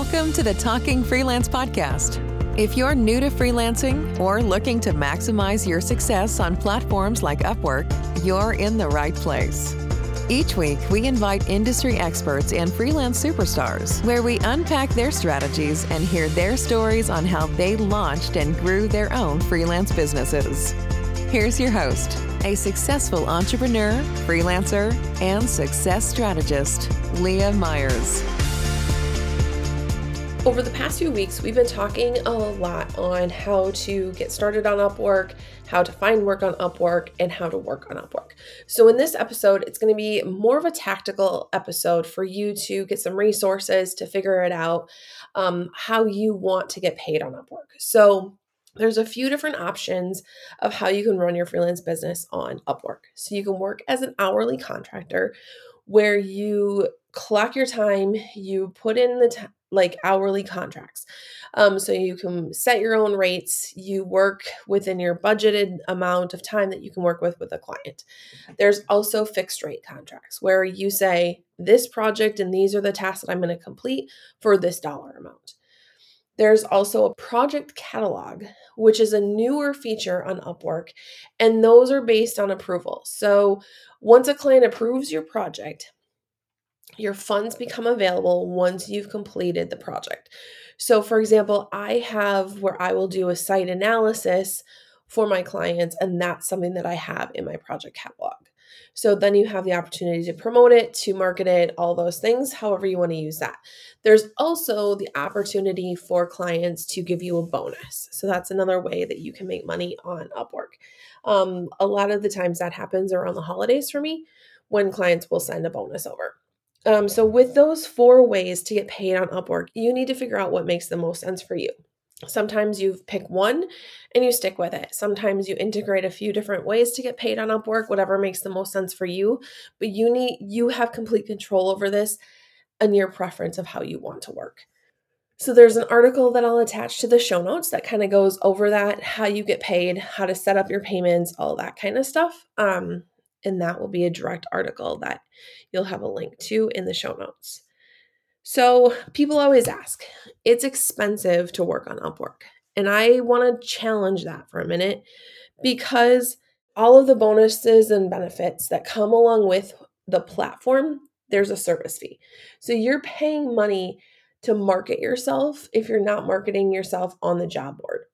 Welcome to the Talking Freelance Podcast. If you're new to freelancing or looking to maximize your success on platforms like Upwork, you're in the right place. Each week, we invite industry experts and freelance superstars where we unpack their strategies and hear their stories on how they launched and grew their own freelance businesses. Here's your host, a successful entrepreneur, freelancer, and success strategist, Leah Myers. Over the past few weeks, we've been talking a lot on how to get started on Upwork, how to find work on Upwork, and how to work on Upwork. So, in this episode, it's going to be more of a tactical episode for you to get some resources to figure it out um, how you want to get paid on Upwork. So, there's a few different options of how you can run your freelance business on Upwork. So, you can work as an hourly contractor where you clock your time, you put in the time like hourly contracts. Um, so you can set your own rates. You work within your budgeted amount of time that you can work with with a client. There's also fixed rate contracts where you say this project and these are the tasks that I'm going to complete for this dollar amount. There's also a project catalog, which is a newer feature on Upwork, and those are based on approval. So once a client approves your project, your funds become available once you've completed the project. So, for example, I have where I will do a site analysis for my clients, and that's something that I have in my project catalog. So then you have the opportunity to promote it, to market it, all those things, however you want to use that. There's also the opportunity for clients to give you a bonus. So that's another way that you can make money on Upwork. Um, a lot of the times that happens around the holidays for me when clients will send a bonus over. Um, so, with those four ways to get paid on Upwork, you need to figure out what makes the most sense for you. Sometimes you pick one and you stick with it. Sometimes you integrate a few different ways to get paid on Upwork, whatever makes the most sense for you. But you need you have complete control over this and your preference of how you want to work. So there's an article that I'll attach to the show notes that kind of goes over that, how you get paid, how to set up your payments, all that kind of stuff. Um, and that will be a direct article that you'll have a link to in the show notes. So, people always ask, it's expensive to work on Upwork. And I want to challenge that for a minute because all of the bonuses and benefits that come along with the platform, there's a service fee. So, you're paying money to market yourself if you're not marketing yourself on the job board.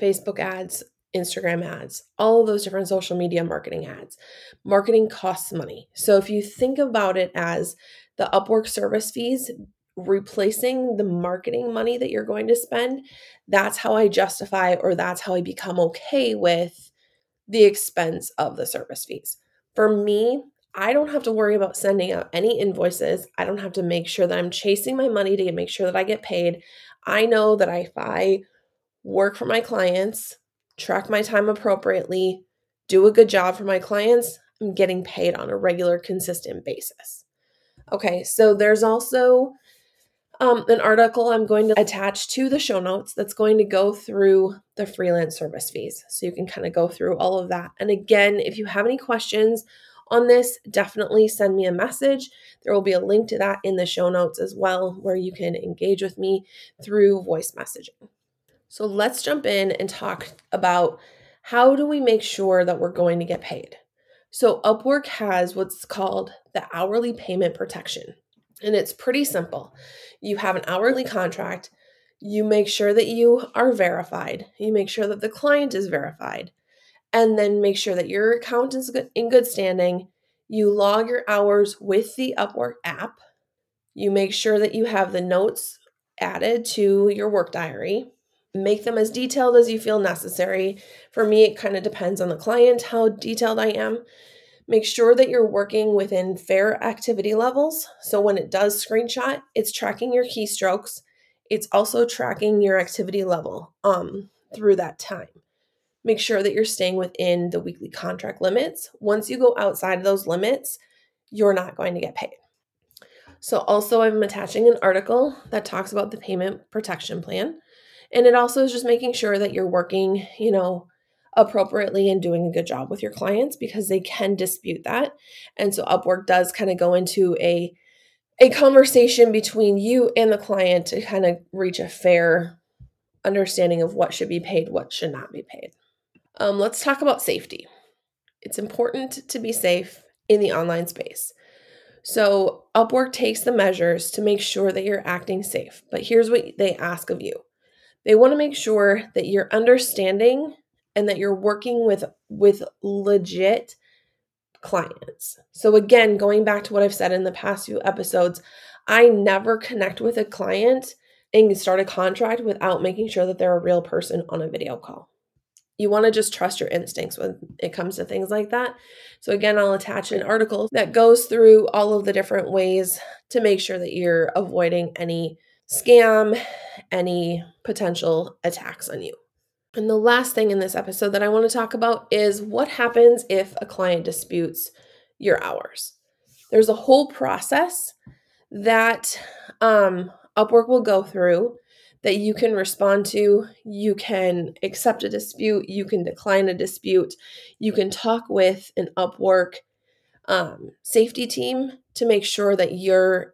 Facebook ads, Instagram ads, all of those different social media marketing ads. Marketing costs money. So if you think about it as the Upwork service fees replacing the marketing money that you're going to spend, that's how I justify or that's how I become okay with the expense of the service fees. For me, I don't have to worry about sending out any invoices. I don't have to make sure that I'm chasing my money to make sure that I get paid. I know that if I work for my clients, track my time appropriately, do a good job for my clients, I'm getting paid on a regular, consistent basis. Okay, so there's also um, an article I'm going to attach to the show notes that's going to go through the freelance service fees. So you can kind of go through all of that. And again, if you have any questions on this, definitely send me a message. There will be a link to that in the show notes as well, where you can engage with me through voice messaging. So let's jump in and talk about how do we make sure that we're going to get paid. So Upwork has what's called the hourly payment protection. And it's pretty simple. You have an hourly contract, you make sure that you are verified, you make sure that the client is verified, and then make sure that your account is in good standing. You log your hours with the Upwork app. You make sure that you have the notes added to your work diary make them as detailed as you feel necessary. For me, it kind of depends on the client how detailed I am. Make sure that you're working within fair activity levels. So when it does screenshot, it's tracking your keystrokes. It's also tracking your activity level um, through that time. Make sure that you're staying within the weekly contract limits. Once you go outside of those limits, you're not going to get paid. So, also, I'm attaching an article that talks about the payment protection plan. And it also is just making sure that you're working, you know, appropriately and doing a good job with your clients because they can dispute that. And so Upwork does kind of go into a a conversation between you and the client to kind of reach a fair understanding of what should be paid, what should not be paid. Um, let's talk about safety. It's important to be safe in the online space. So, Upwork takes the measures to make sure that you're acting safe. But here's what they ask of you they want to make sure that you're understanding and that you're working with, with legit clients. So, again, going back to what I've said in the past few episodes, I never connect with a client and start a contract without making sure that they're a real person on a video call you want to just trust your instincts when it comes to things like that. So, again, I'll attach an article that goes through all of the different ways to make sure that you're avoiding any scam, any potential attacks on you. And the last thing in this episode that I want to talk about is what happens if a client disputes your hours. There's a whole process that um, Upwork will go through that you can respond to. You can accept a dispute, you can decline a dispute, you can talk with an Upwork um, safety team to make sure that you're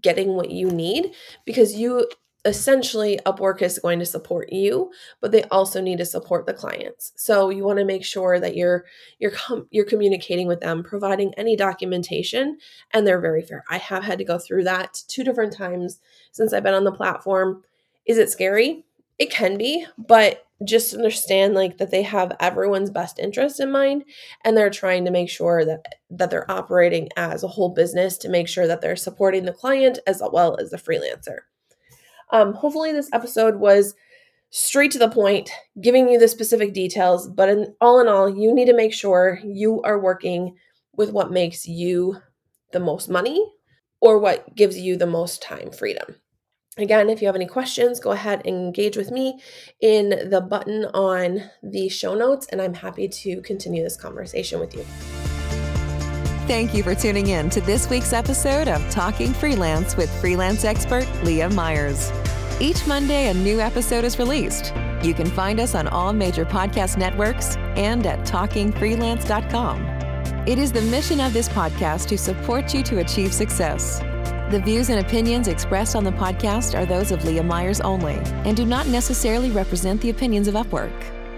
getting what you need because you essentially Upwork is going to support you, but they also need to support the clients. So you want to make sure that you're you're com- you're communicating with them, providing any documentation, and they're very fair. I have had to go through that two different times since I've been on the platform. Is it scary? It can be, but just understand like that they have everyone's best interest in mind and they're trying to make sure that that they're operating as a whole business to make sure that they're supporting the client as well as the freelancer. Um, hopefully this episode was straight to the point, giving you the specific details, but in all in all, you need to make sure you are working with what makes you the most money or what gives you the most time freedom. Again, if you have any questions, go ahead and engage with me in the button on the show notes, and I'm happy to continue this conversation with you. Thank you for tuning in to this week's episode of Talking Freelance with freelance expert Leah Myers. Each Monday, a new episode is released. You can find us on all major podcast networks and at talkingfreelance.com. It is the mission of this podcast to support you to achieve success. The views and opinions expressed on the podcast are those of Leah Myers only and do not necessarily represent the opinions of Upwork.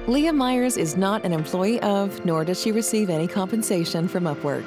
Leah Myers is not an employee of, nor does she receive any compensation from Upwork.